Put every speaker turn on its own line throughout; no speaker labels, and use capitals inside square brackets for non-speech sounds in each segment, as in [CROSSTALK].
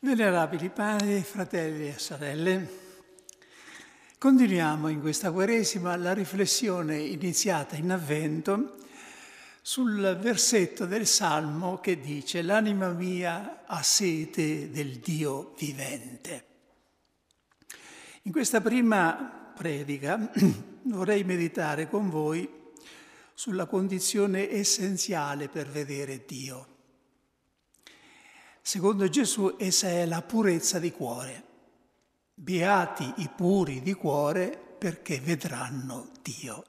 Venerabili padri, fratelli e sorelle, continuiamo in questa Quaresima la riflessione iniziata in avvento sul versetto del Salmo che dice l'anima mia ha sete del Dio vivente. In questa prima predica [CLEARS THROAT] vorrei meditare con voi sulla condizione essenziale per vedere Dio Secondo Gesù essa è la purezza di cuore. Beati i puri di cuore perché vedranno Dio.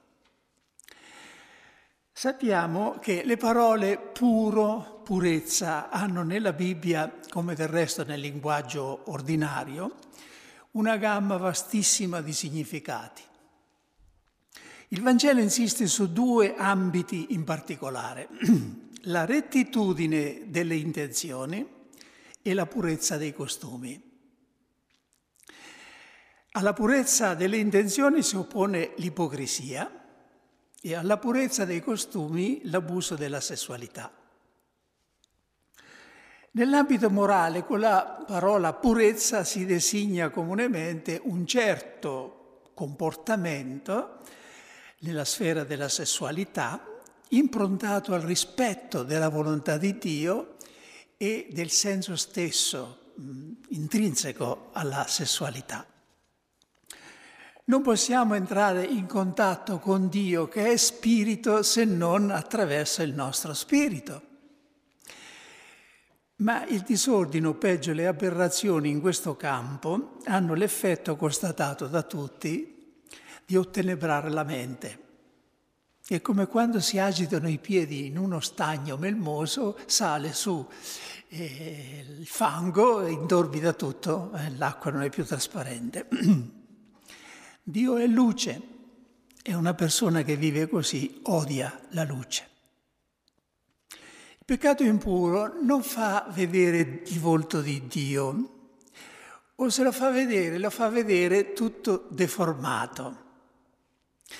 Sappiamo che le parole puro, purezza hanno nella Bibbia, come del resto nel linguaggio ordinario, una gamma vastissima di significati. Il Vangelo insiste su due ambiti in particolare, [CLEARS THROAT] la rettitudine delle intenzioni e la purezza dei costumi. Alla purezza delle intenzioni si oppone l'ipocrisia e alla purezza dei costumi l'abuso della sessualità. Nell'ambito morale con la parola purezza si designa comunemente un certo comportamento nella sfera della sessualità improntato al rispetto della volontà di Dio e del senso stesso mh, intrinseco alla sessualità. Non possiamo entrare in contatto con Dio che è spirito se non attraverso il nostro spirito. Ma il disordine o peggio le aberrazioni in questo campo hanno l'effetto constatato da tutti di ottenebrare la mente. È come quando si agitano i piedi in uno stagno melmoso, sale su eh, il fango, indorbida tutto, eh, l'acqua non è più trasparente. [CLEARS THROAT] Dio è luce e una persona che vive così odia la luce. Il peccato impuro non fa vedere il volto di Dio, o se lo fa vedere, lo fa vedere tutto deformato.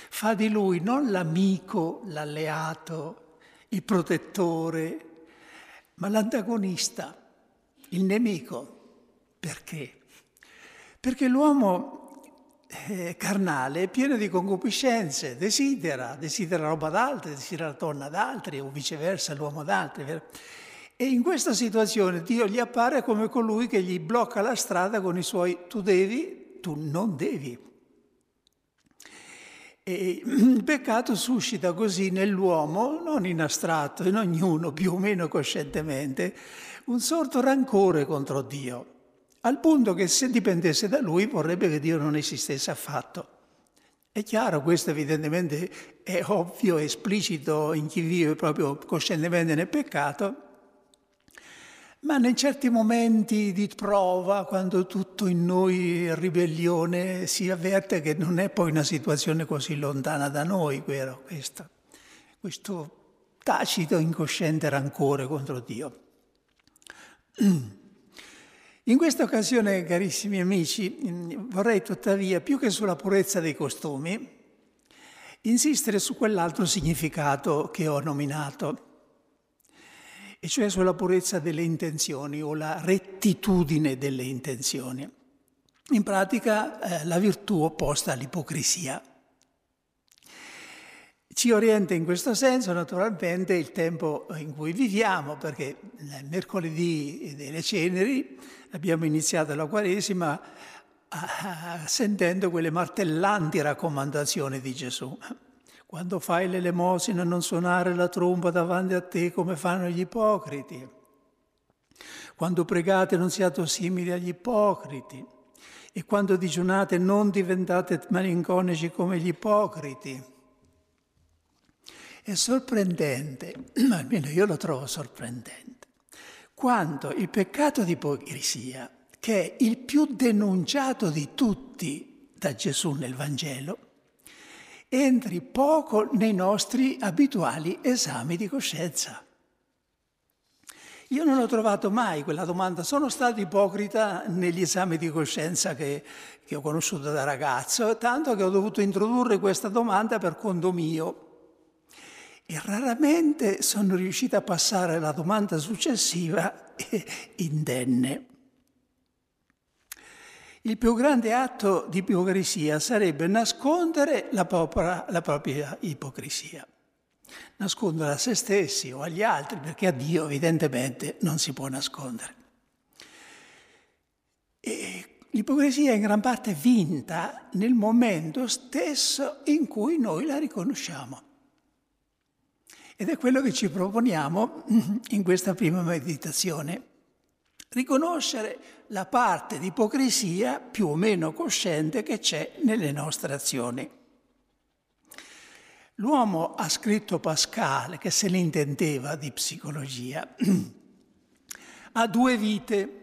Fa di lui non l'amico, l'alleato, il protettore, ma l'antagonista, il nemico. Perché? Perché l'uomo eh, carnale è pieno di concupiscenze, desidera, desidera roba d'altri, desidera la donna d'altri o viceversa l'uomo d'altri. E in questa situazione Dio gli appare come colui che gli blocca la strada con i suoi tu devi, tu non devi. E il peccato suscita così nell'uomo, non in astratto, in ognuno più o meno coscientemente, un sorto rancore contro Dio, al punto che se dipendesse da lui vorrebbe che Dio non esistesse affatto. È chiaro, questo evidentemente è ovvio, esplicito in chi vive proprio coscientemente nel peccato, ma in certi momenti di prova, quando tutto in noi è ribellione, si avverte che non è poi una situazione così lontana da noi, vero? Questo, questo tacito, incosciente rancore contro Dio. In questa occasione, carissimi amici, vorrei tuttavia, più che sulla purezza dei costumi, insistere su quell'altro significato che ho nominato, e cioè sulla purezza delle intenzioni o la rettitudine delle intenzioni. In pratica eh, la virtù opposta all'ipocrisia. Ci orienta in questo senso naturalmente il tempo in cui viviamo, perché mercoledì delle ceneri abbiamo iniziato la Quaresima sentendo quelle martellanti raccomandazioni di Gesù. Quando fai l'elemosina non suonare la tromba davanti a te come fanno gli ipocriti. Quando pregate non siate simili agli ipocriti. E quando digiunate non diventate malinconici come gli ipocriti. È sorprendente, [CLEARS THROAT] almeno io lo trovo sorprendente, quanto il peccato di ipocrisia, che è il più denunciato di tutti da Gesù nel Vangelo, entri poco nei nostri abituali esami di coscienza. Io non ho trovato mai quella domanda, sono stato ipocrita negli esami di coscienza che, che ho conosciuto da ragazzo, tanto che ho dovuto introdurre questa domanda per conto mio. E raramente sono riuscita a passare la domanda successiva [LAUGHS] indenne. Il più grande atto di ipocrisia sarebbe nascondere la propria, la propria ipocrisia, nascondere a se stessi o agli altri, perché a Dio evidentemente non si può nascondere. E l'ipocrisia è in gran parte vinta nel momento stesso in cui noi la riconosciamo. Ed è quello che ci proponiamo in questa prima meditazione. Riconoscere la parte di ipocrisia più o meno cosciente che c'è nelle nostre azioni. L'uomo ha scritto Pascal, che se ne intendeva di psicologia, [CLEARS THROAT] ha due vite.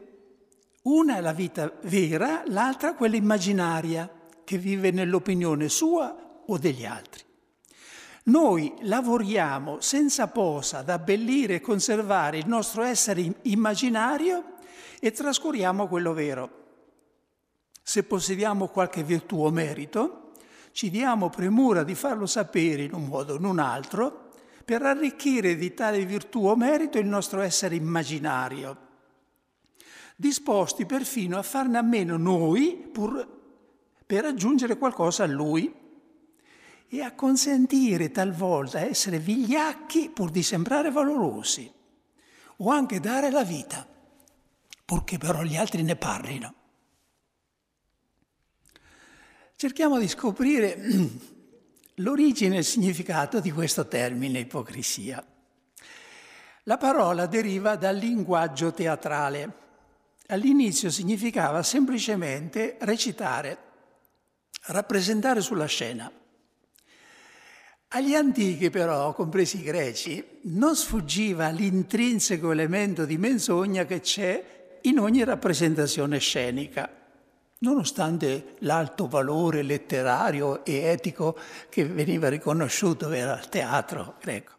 Una è la vita vera, l'altra quella immaginaria, che vive nell'opinione sua o degli altri. Noi lavoriamo senza posa ad abbellire e conservare il nostro essere immaginario e trascuriamo quello vero. Se possediamo qualche virtù o merito, ci diamo premura di farlo sapere in un modo o in un altro per arricchire di tale virtù o merito il nostro essere immaginario, disposti perfino a farne a meno noi pur per aggiungere qualcosa a lui e a consentire talvolta essere vigliacchi pur di sembrare valorosi o anche dare la vita purché però gli altri ne parlino. Cerchiamo di scoprire [CLEARS THROAT] l'origine e il significato di questo termine ipocrisia. La parola deriva dal linguaggio teatrale. All'inizio significava semplicemente recitare, rappresentare sulla scena. Agli antichi però, compresi i greci, non sfuggiva l'intrinseco elemento di menzogna che c'è in ogni rappresentazione scenica, nonostante l'alto valore letterario e etico che veniva riconosciuto al teatro greco.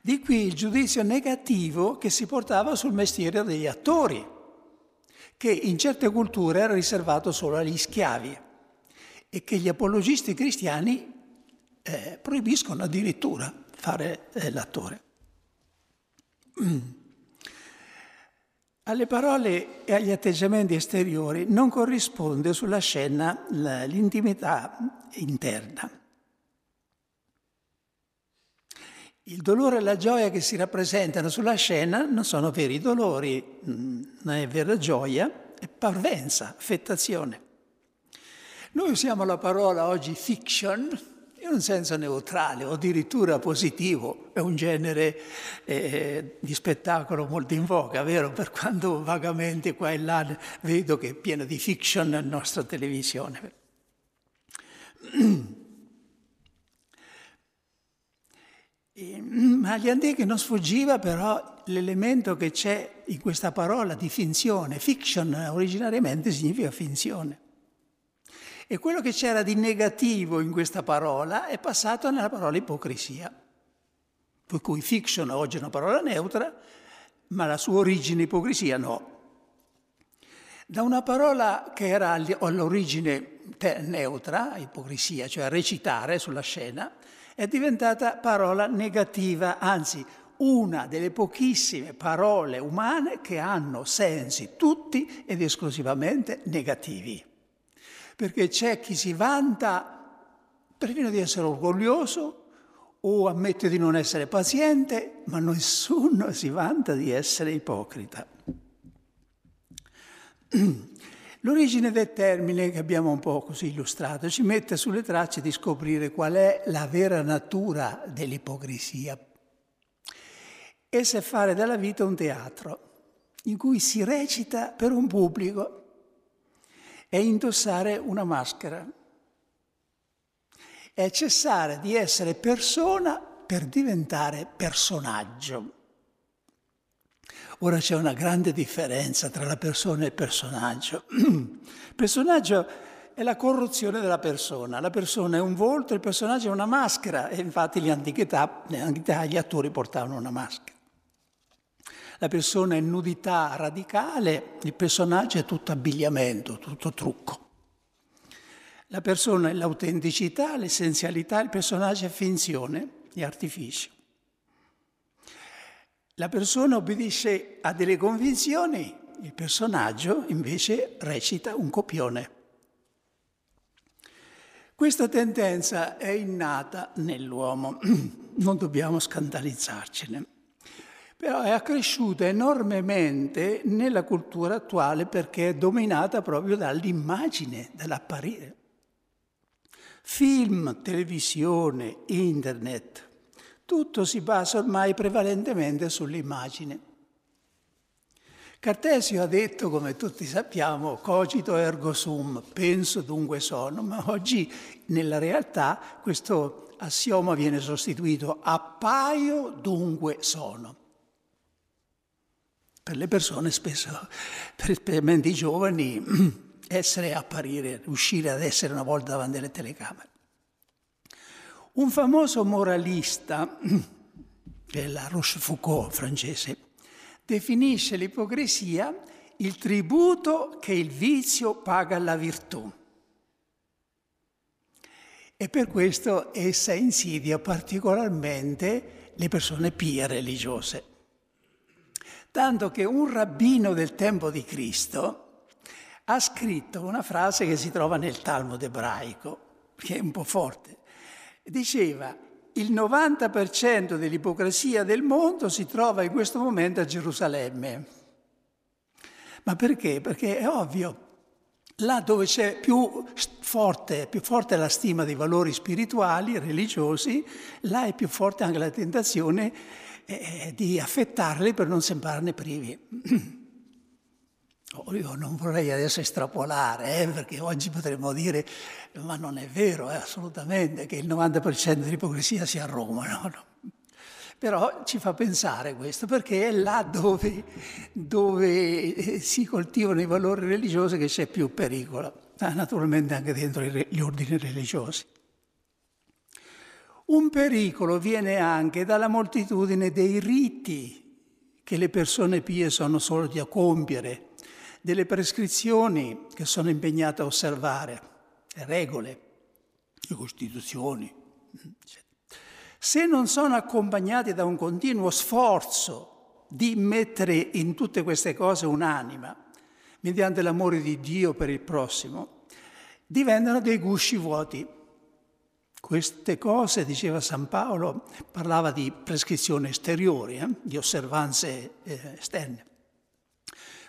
Di qui il giudizio negativo che si portava sul mestiere degli attori, che in certe culture era riservato solo agli schiavi e che gli apologisti cristiani eh, proibiscono addirittura fare eh, l'attore. Alle parole e agli atteggiamenti esteriori non corrisponde sulla scena l'intimità interna. Il dolore e la gioia che si rappresentano sulla scena non sono veri dolori, mm, non è vera gioia, è parvenza, affettazione. Noi usiamo la parola oggi fiction, in un senso neutrale o addirittura positivo, è un genere eh, di spettacolo molto in voga, vero? Per quando vagamente qua e là vedo che è pieno di fiction la nostra televisione. E, ma agli antichi non sfuggiva però l'elemento che c'è in questa parola di finzione. Fiction originariamente significa finzione. E quello che c'era di negativo in questa parola è passato nella parola ipocrisia. Per cui fiction oggi è una parola neutra, ma la sua origine ipocrisia no. Da una parola che era all'origine neutra, ipocrisia, cioè recitare sulla scena, è diventata parola negativa, anzi una delle pochissime parole umane che hanno sensi tutti ed esclusivamente negativi perché c'è chi si vanta perfino di essere orgoglioso o ammette di non essere paziente, ma nessuno [LAUGHS] si vanta di essere ipocrita. [CLEARS THROAT] L'origine del termine che abbiamo un po' così illustrato ci mette sulle tracce di scoprire qual è la vera natura dell'ipocrisia. Essa è fare della vita un teatro in cui si recita per un pubblico è indossare una maschera, è cessare di essere persona per diventare personaggio. Ora c'è una grande differenza tra la persona e il personaggio. Il [CLEARS THROAT] personaggio è la corruzione della persona. La persona è un volto, il personaggio è una maschera e infatti in antichità, gli attori portavano una maschera. La persona è nudità radicale, il personaggio è tutto abbigliamento, tutto trucco. La persona è l'autenticità, l'essenzialità, il personaggio è finzione e artificio. La persona obbedisce a delle convinzioni, il personaggio invece recita un copione. Questa tendenza è innata nell'uomo, [CLEARS THROAT] non dobbiamo scandalizzarcene, però è accresciuta enormemente nella cultura attuale perché è dominata proprio dall'immagine, dall'apparire. Film, televisione, internet, tutto si basa ormai prevalentemente sull'immagine. Cartesio ha detto, come tutti sappiamo, cogito ergo sum, penso dunque sono, ma oggi nella realtà questo assioma viene sostituito appaio dunque sono. Per le persone spesso, specialmente i giovani, [CLEARS THROAT] essere apparire, riuscire ad essere una volta davanti alle telecamere. Un famoso moralista, [CLEARS THROAT] che è la Rochefoucauld francese, definisce l'ipocrisia il tributo che il vizio paga alla virtù. E per questo essa insidia particolarmente le persone pie religiose. Tanto che un rabbino del tempo di Cristo ha scritto una frase che si trova nel Talmud ebraico, che è un po' forte. Diceva, il 90% dell'ipocrisia del mondo si trova in questo momento a Gerusalemme. Ma perché? Perché è ovvio, là dove c'è più forte, più forte la stima dei valori spirituali, religiosi, là è più forte anche la tentazione eh, di affettarli per non sembrarne privi. [CLEARS THROAT] Oh, io non vorrei adesso estrapolare, eh, perché oggi potremmo dire, ma non è vero, eh, assolutamente, che il 90% dell'ipocrisia sia a Roma. No? No. Però ci fa pensare questo, perché è là dove, dove eh, si coltivano i valori religiosi che c'è più pericolo, ah, naturalmente anche dentro gli ordini religiosi. Un pericolo viene anche dalla moltitudine dei riti che le persone pie sono soliti a compiere delle prescrizioni che sono impegnate a osservare, le regole, le costituzioni. Se non sono accompagnati da un continuo sforzo di mettere in tutte queste cose un'anima, mediante l'amore di Dio per il prossimo, diventano dei gusci vuoti. Queste cose, diceva San Paolo, parlava di prescrizioni esteriori, eh, di osservanze eh, esterne.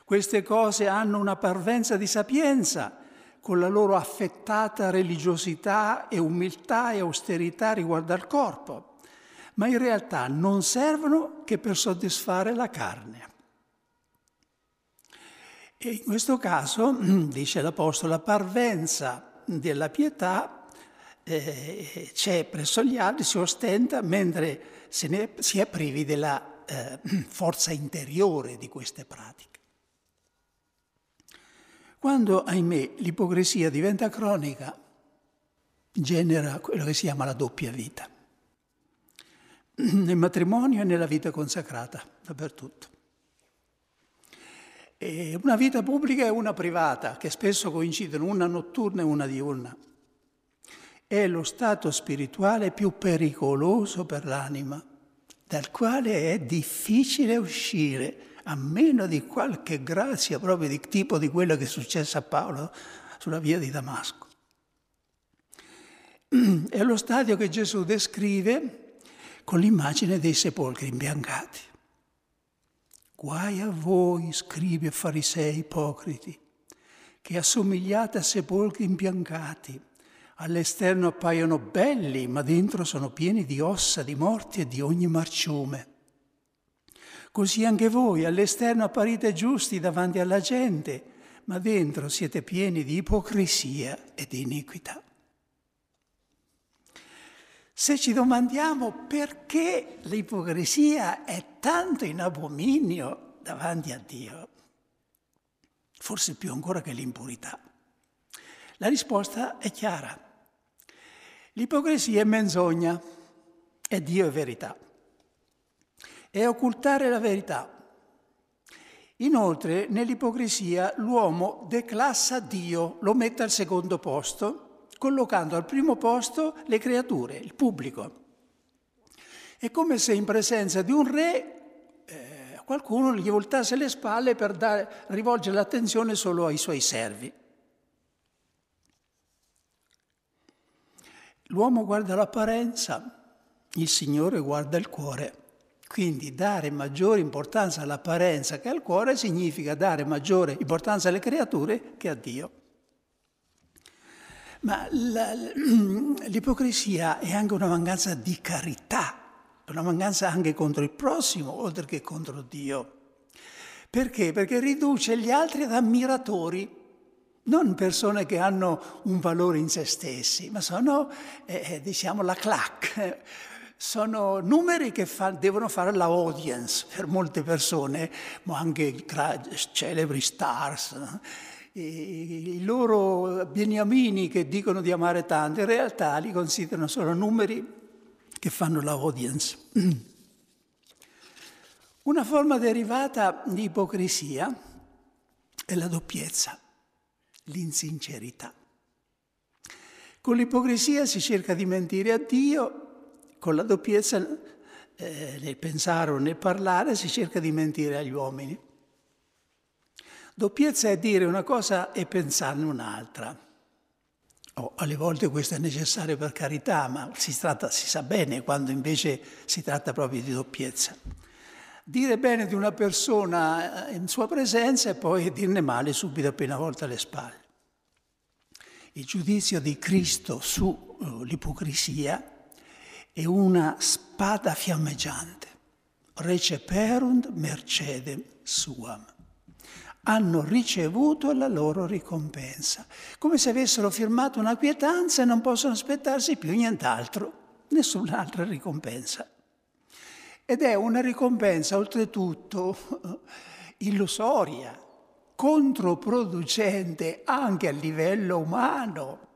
Queste cose hanno una parvenza di sapienza con la loro affettata religiosità e umiltà e austerità riguardo al corpo, ma in realtà non servono che per soddisfare la carne. E in questo caso, [CLEARS THROAT] dice l'Apostolo, la parvenza della pietà eh, c'è presso gli altri, si ostenta, mentre ne, si è privi della eh, [CLEARS THROAT] forza interiore di queste pratiche. Quando, ahimè, l'ipocrisia diventa cronica, genera quello che si chiama la doppia vita. [CLEARS THROAT] Nel matrimonio e nella vita consacrata, dappertutto. E una vita pubblica e una privata, che spesso coincidono, una notturna e una diurna. È lo stato spirituale più pericoloso per l'anima, dal quale è difficile uscire a meno di qualche grazia proprio di tipo di quello che è successo a Paolo sulla via di Damasco. [CLEARS THROAT] È lo stadio che Gesù descrive con l'immagine dei sepolcri imbiancati. Guai a voi, scribi e farisei ipocriti, che assomigliate a sepolcri imbiancati. All'esterno appaiono belli, ma dentro sono pieni di ossa, di morti e di ogni marciume. Così anche voi all'esterno apparite giusti davanti alla gente, ma dentro siete pieni di ipocrisia e di iniquità. Se ci domandiamo perché l'ipocrisia è tanto in abominio davanti a Dio, forse più ancora che l'impurità, la risposta è chiara. L'ipocrisia è menzogna e Dio è verità è occultare la verità. Inoltre, nell'ipocrisia l'uomo declassa Dio, lo mette al secondo posto, collocando al primo posto le creature, il pubblico. È come se in presenza di un re, eh, qualcuno gli voltasse le spalle per dare, rivolgere l'attenzione solo ai suoi servi. L'uomo guarda l'apparenza, il Signore guarda il cuore. Quindi dare maggiore importanza all'apparenza che al cuore significa dare maggiore importanza alle creature che a Dio. Ma [CLEARS THROAT] l'ipocrisia è anche una mancanza di carità, una mancanza anche contro il prossimo, oltre che contro Dio. Perché? Perché riduce gli altri ad ammiratori, non persone che hanno un valore in se stessi, ma sono, eh, eh diciamo, la clac. Sono numeri che fa, devono fare la audience per molte persone, ma anche tra celebri stars i loro beniamini che dicono di amare tanto, in realtà li considerano solo numeri che fanno l'audience. Una forma derivata di ipocrisia è la doppiezza, l'insincerità. Con l'ipocrisia si cerca di mentire a Dio, con la doppiezza eh, nel pensare o nel parlare si cerca di mentire agli uomini. Doppiezza è dire una cosa e pensarne un'altra. Oh, alle volte questo è necessario per carità, ma si, tratta, si sa bene quando invece si tratta proprio di doppiezza. Dire bene di una persona eh, in sua presenza e poi dirne male subito appena volta le spalle. Il giudizio di Cristo sull'ipocrisia è una spada fiammeggiante. Receperunt mercedem suam hanno ricevuto la loro ricompensa, come se avessero firmato una quietanza e non possono aspettarsi più nient'altro, nessun'altra ricompensa. Ed è una ricompensa oltretutto [LAUGHS] illusoria, controproducente anche a livello umano.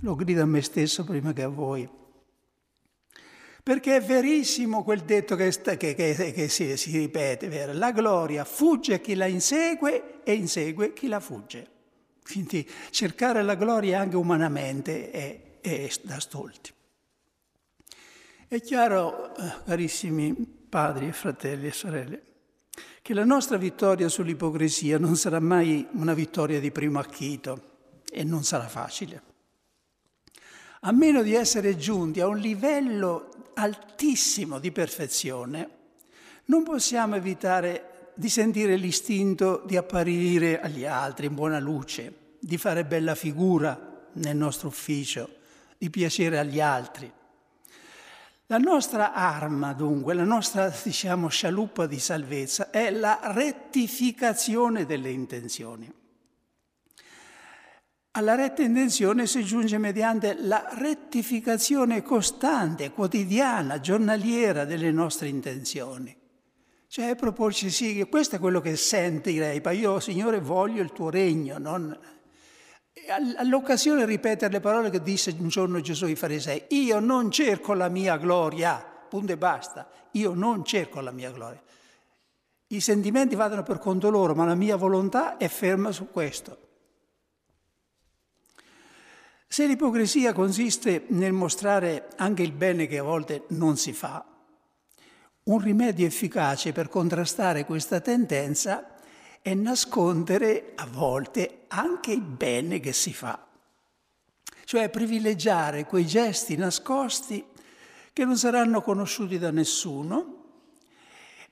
Lo grido a me stesso prima che a voi. Perché è verissimo quel detto che, sta, che, che, che si, si, ripete, vero? La gloria fugge chi la insegue e insegue chi la fugge. Quindi cercare la gloria anche umanamente è, è da stolti. È chiaro, eh, carissimi padri, fratelli e sorelle, che la nostra vittoria sull'ipocrisia non sarà mai una vittoria di primo acchito e non sarà facile. A meno di essere giunti a un livello altissimo di perfezione, non possiamo evitare di sentire l'istinto di apparire agli altri in buona luce, di fare bella figura nel nostro ufficio, di piacere agli altri. La nostra arma, dunque, la nostra, diciamo, scialuppa di salvezza è la rettificazione delle intenzioni. Alla retta intenzione si giunge mediante la rettificazione costante, quotidiana, giornaliera delle nostre intenzioni. Cioè proporci sì, questo è quello che sentirei, ma io Signore voglio il tuo regno, non... All'occasione ripetere le parole che disse un giorno Gesù ai farisei, io non cerco la mia gloria, punto e basta, io non cerco la mia gloria. I sentimenti vadano per conto loro, ma la mia volontà è ferma su questo. Se l'ipocrisia consiste nel mostrare anche il bene che a volte non si fa, un rimedio efficace per contrastare questa tendenza è nascondere a volte anche il bene che si fa, cioè privilegiare quei gesti nascosti che non saranno conosciuti da nessuno,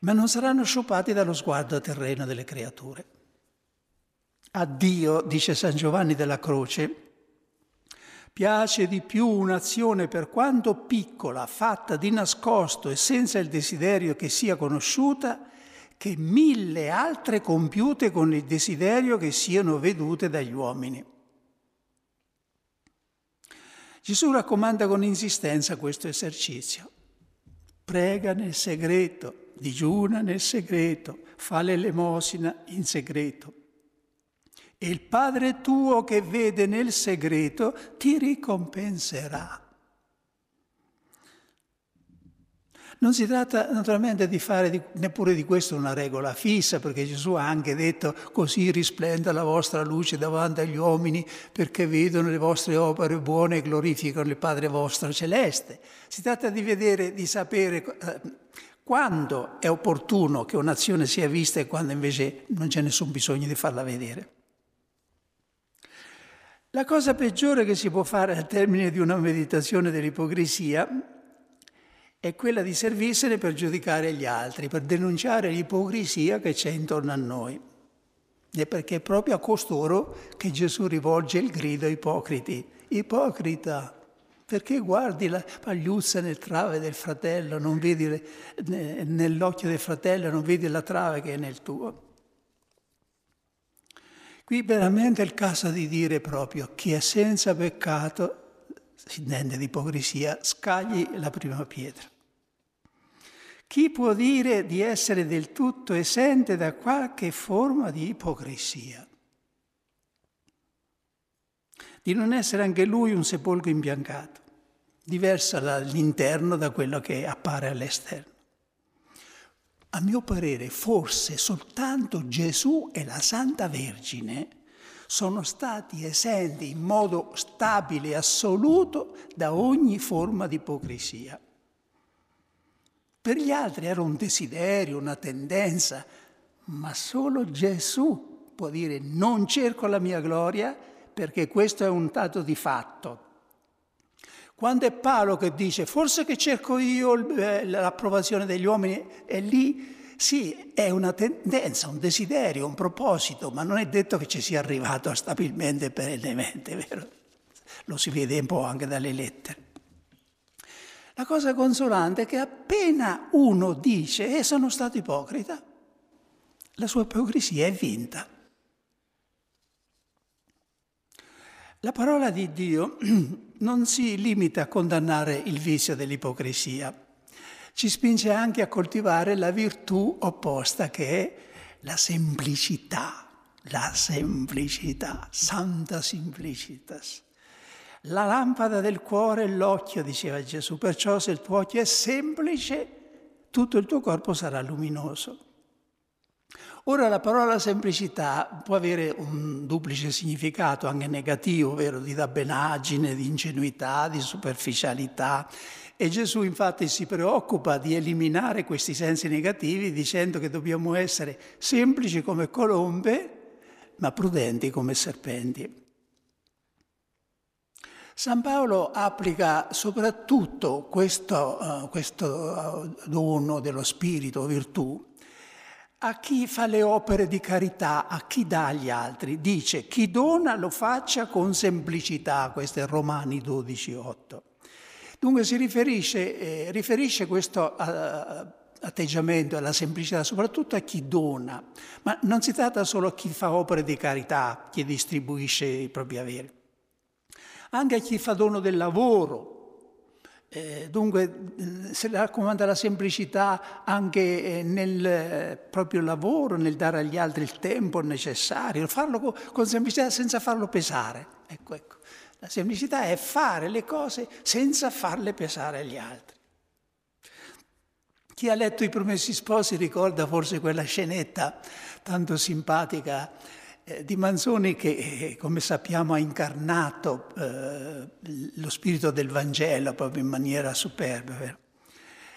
ma non saranno sciupati dallo sguardo terreno delle creature. A Dio, dice San Giovanni della Croce, Piace di più un'azione per quanto piccola, fatta di nascosto e senza il desiderio che sia conosciuta, che mille altre compiute con il desiderio che siano vedute dagli uomini. Gesù raccomanda con insistenza questo esercizio. Prega nel segreto, digiuna nel segreto, fa l'elemosina in segreto e il Padre tuo che vede nel segreto ti ricompenserà. Non si tratta naturalmente di fare di, neppure di questo una regola fissa, perché Gesù ha anche detto così risplenda la vostra luce davanti agli uomini perché vedono le vostre opere buone e glorificano il Padre vostro celeste. Si tratta di vedere, di sapere eh, Quando è opportuno che un'azione sia vista e quando invece non c'è nessun bisogno di farla vedere. La cosa peggiore che si può fare al termine di una meditazione dell'ipocrisia è quella di servirsene per giudicare gli altri, per denunciare l'ipocrisia che c'è intorno a noi. E perché è proprio a costoro che Gesù rivolge il grido ipocriti. Ipocrita, perché guardi la pagliuzza nel trave del fratello, non vedi le, nell'occhio del fratello, non vedi la trave che è nel tuo. Qui veramente è il caso di dire proprio chi è senza peccato, si intende di ipocrisia, scagli la prima pietra. Chi può dire di essere del tutto esente da qualche forma di ipocrisia? Di non essere anche lui un sepolcro imbiancato, diverso dall'interno da quello che appare all'esterno. A mio parere, forse soltanto Gesù e la Santa Vergine sono stati esenti in modo stabile e assoluto da ogni forma di ipocrisia. Per gli altri era un desiderio, una tendenza, ma solo Gesù può dire non cerco la mia gloria perché questo è un dato di fatto. Quando è Paolo che dice forse che cerco io eh, l'approvazione degli uomini, è lì sì, è una tendenza, un desiderio, un proposito, ma non è detto che ci sia arrivato stabilmente e perennemente, [LAUGHS] vero? Lo si vede un po' anche dalle lettere. La cosa consolante è che appena uno dice e sono stato ipocrita, la sua ipocrisia è vinta. La parola di Dio [CLEARS THROAT] non si limita a condannare il vizio dell'ipocrisia, ci spinge anche a coltivare la virtù opposta che è la semplicità, la semplicità, santa simplicitas. La lampada del cuore è l'occhio, diceva Gesù, perciò se il tuo occhio è semplice, tutto il tuo corpo sarà luminoso. Ora la parola semplicità può avere un duplice significato, anche negativo, vero? Di dabbenaggine, di ingenuità, di superficialità. E Gesù infatti si preoccupa di eliminare questi sensi negativi dicendo che dobbiamo essere semplici come colombe, ma prudenti come serpenti. San Paolo applica soprattutto questo, uh, questo uh, dono dello spirito, virtù, a chi fa le opere di carità, a chi dà agli altri. Dice chi dona lo faccia con semplicità, questo è Romani 12,8. Dunque si riferisce, eh, riferisce questo uh, atteggiamento alla semplicità soprattutto a chi dona, ma non si tratta solo a chi fa opere di carità, chi distribuisce i propri averi anche a chi fa dono del lavoro. Eh, dunque si raccomanda la semplicità anche eh, nel eh, proprio lavoro, nel dare agli altri il tempo necessario, farlo con, con semplicità senza farlo pesare. Ecco, ecco. La semplicità è fare le cose senza farle pesare agli altri. Chi ha letto I Promessi Sposi ricorda forse quella scenetta tanto simpatica eh, di Manzoni che, eh, come sappiamo, ha incarnato eh, lo spirito del Vangelo proprio in maniera superba.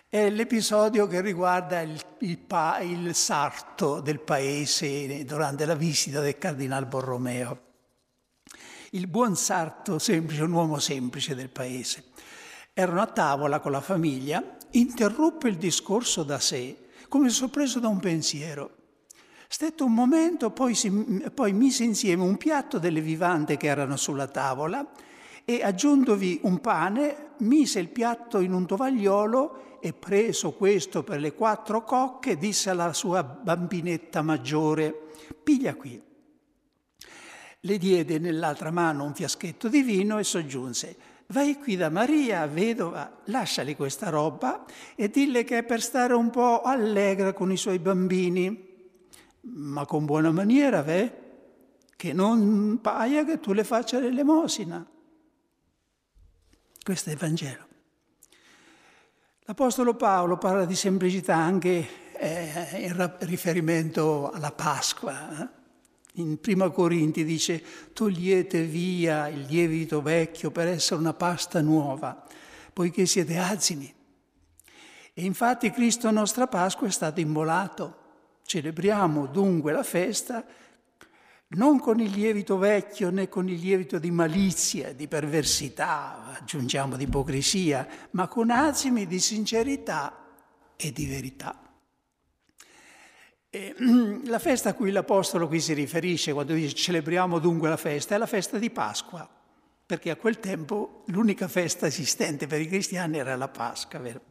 È l'episodio che riguarda il, il, pa, il, sarto del paese durante la visita del Cardinal Borromeo. Il buon sarto semplice, un uomo semplice del paese. Erano a tavola con la famiglia, interruppe il discorso da sé, come sorpreso da un pensiero. Stette un momento, poi, si, poi mise insieme un piatto delle vivande che erano sulla tavola e aggiuntovi un pane, mise il piatto in un tovagliolo e preso questo per le quattro cocche, disse alla sua bambinetta maggiore, piglia qui. Le diede nell'altra mano un fiaschetto di vino e soggiunse, vai qui da Maria, vedova, lasciali questa roba e dille che è per stare un po' allegra con i suoi bambini ma con buona maniera, ve? Che non paia che tu le faccia l'elemosina. Questo è il Vangelo. L'Apostolo Paolo parla di semplicità anche eh, in riferimento alla Pasqua. Eh? In Prima Corinti dice togliete via il lievito vecchio per essere una pasta nuova, poiché siete azimi E infatti Cristo nostra Pasqua è stato immolato. Celebriamo dunque la festa non con il lievito vecchio né con il lievito di malizia, di perversità, aggiungiamo di ipocrisia, ma con azimi di sincerità e di verità. E, la festa a cui l'Apostolo qui si riferisce quando dice celebriamo dunque la festa è la festa di Pasqua, perché a quel tempo l'unica festa esistente per i cristiani era la Pasqua. Vero?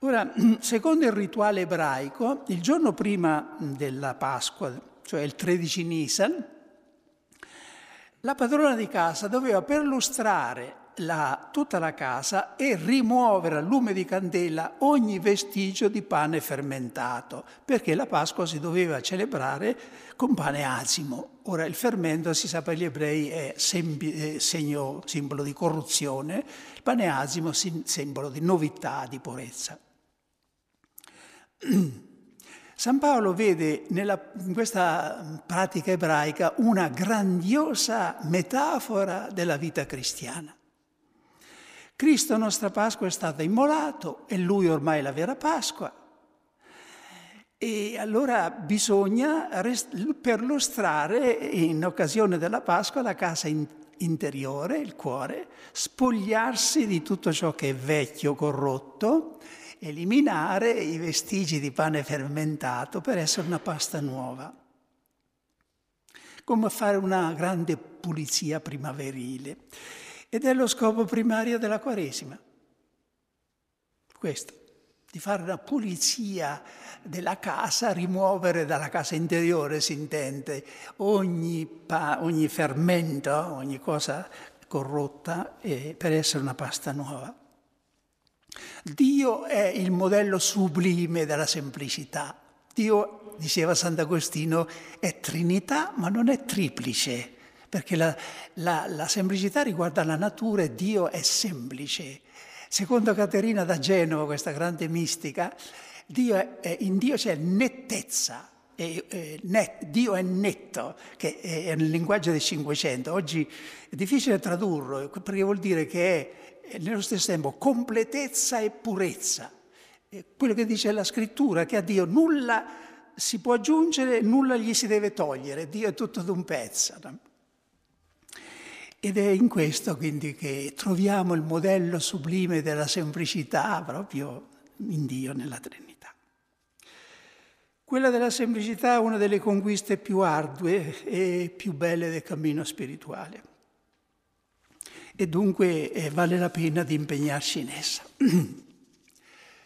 Ora, [CLEARS THROAT] secondo il rituale ebraico, il giorno prima della Pasqua, cioè il 13 Nisan, la padrona di casa doveva perlustrare la, tutta la casa e rimuovere a lume di candela ogni vestigio di pane fermentato, perché la Pasqua si doveva celebrare con pane azimo. Ora il fermento, si sa per gli ebrei, è sembi, segno, simbolo di corruzione, il pane azimo simbolo di novità, di purezza. [CLEARS THROAT] San Paolo vede nella, in questa pratica ebraica una grandiosa metafora della vita cristiana. Cristo, nostra Pasqua, è stato immolato e lui ormai è la vera Pasqua. E allora bisogna perlustrare in occasione della Pasqua la casa interiore, il cuore, spogliarsi di tutto ciò che è vecchio, corrotto eliminare i vestigi di pane fermentato per essere una pasta nuova. Come fare una grande pulizia primaverile. Ed è lo scopo primario della Quaresima. Questo, di fare una pulizia della casa, rimuovere dalla casa interiore, si intende, ogni, pa- ogni fermento, ogni cosa corrotta eh, per essere una pasta nuova. Dio è il modello sublime della semplicità. Dio, diceva Sant'Agostino, è trinità ma non è triplice, perché la, la, la semplicità riguarda la natura e Dio è semplice. Secondo Caterina da Genova, questa grande mistica, Dio è, in Dio c'è nettezza, è, è net, Dio è netto, che è nel linguaggio del Cinquecento. Oggi è difficile tradurlo, perché vuol dire che è nello stesso tempo completezza e purezza. quello che dice la scrittura, che a Dio nulla si può aggiungere, nulla gli si deve togliere, Dio è tutto d'un pezzo. Ed è in questo quindi che troviamo il modello sublime della semplicità proprio in Dio, nella Trinità. Quella della semplicità è una delle conquiste più ardue e più belle del cammino spirituale e dunque eh, vale la pena di impegnarci in essa. [CLEARS THROAT]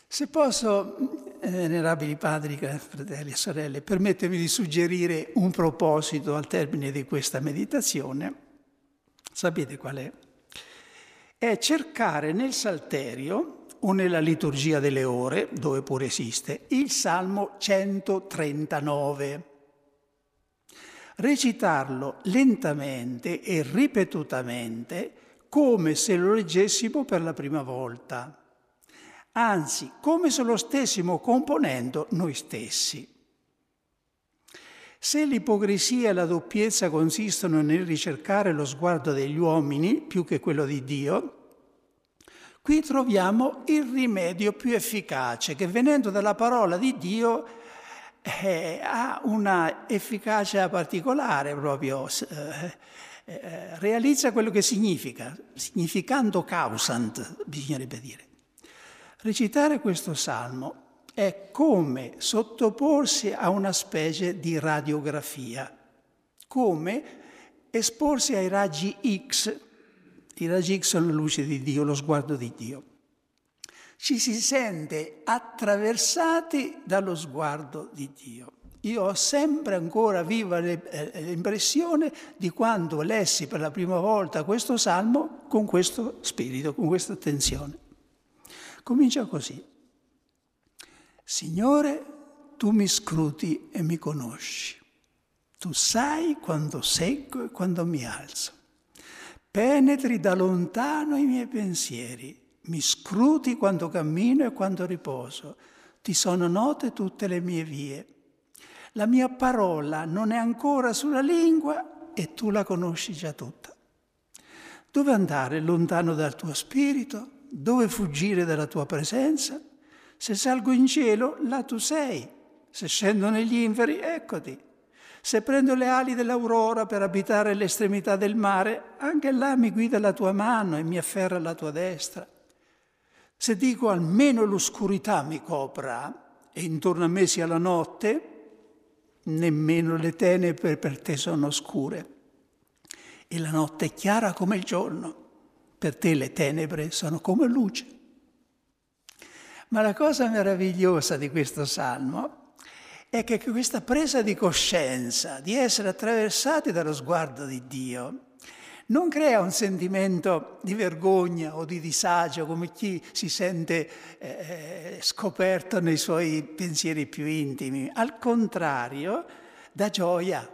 Se posso, eh, venerabili padri, fratelli e sorelle, permettermi di suggerire un proposito al termine di questa meditazione, sapete qual è? È cercare nel Salterio o nella liturgia delle ore, dove pure esiste, il Salmo 139 recitarlo lentamente e ripetutamente come se lo leggessimo per la prima volta, anzi come se lo stessimo componendo noi stessi. Se l'ipocrisia e la doppiezza consistono nel ricercare lo sguardo degli uomini più che quello di Dio, qui troviamo il rimedio più efficace che venendo dalla parola di Dio eh, ha una efficacia particolare proprio. Eh, eh, realizza quello che significa, significando causant, bisognerebbe dire. Recitare questo salmo è come sottoporsi a una specie di radiografia, come esporsi ai raggi X. I raggi X sono la luce di Dio, lo sguardo di Dio. Ci si sente attraversati dallo sguardo di Dio. Io ho sempre ancora viva eh, l'impressione di quando lessi per la prima volta questo salmo con questo spirito, con questa attenzione. Comincia così. Signore, tu mi scruti e mi conosci. Tu sai quando seggo e quando mi alzo. Penetri da lontano i miei pensieri. Mi scruti quando cammino e quando riposo. Ti sono note tutte le mie vie la mia parola non è ancora sulla lingua e tu la conosci già tutta. Dove andare lontano dal tuo spirito? Dove fuggire dalla tua presenza? Se salgo in cielo, là tu sei. Se scendo negli inferi, eccoti. Se prendo le ali dell'aurora per abitare l'estremità del mare, anche là mi guida la tua mano e mi afferra la tua destra. Se dico almeno l'oscurità mi copra e intorno a me sia la notte, nemmeno le tenebre per te sono oscure. E la notte è chiara come il giorno, per te le tenebre sono come luce. Ma la cosa meravigliosa di questo salmo è che questa presa di coscienza di essere attraversati dallo sguardo di Dio non crea un sentimento di vergogna o di disagio come chi si sente eh, scoperto nei suoi pensieri più intimi. Al contrario, dà gioia,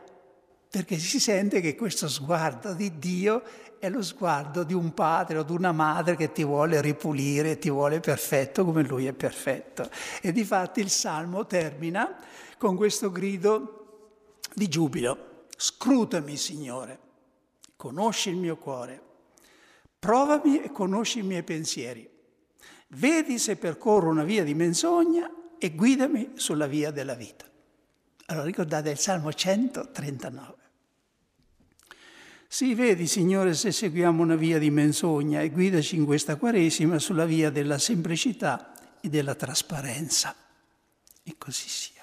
perché si sente che questo sguardo di Dio è lo sguardo di un padre o di una madre che ti vuole ripulire, ti vuole perfetto come lui è perfetto. E di fatti il Salmo termina con questo grido di giubilo. Scrutami, Signore conosci il mio cuore, provami e conosci i miei pensieri, vedi se percorro una via di menzogna e guidami sulla via della vita. Allora ricordate il Salmo 139. Sì, vedi Signore se seguiamo una via di menzogna e guidaci in questa Quaresima sulla via della semplicità e della trasparenza. E così sia.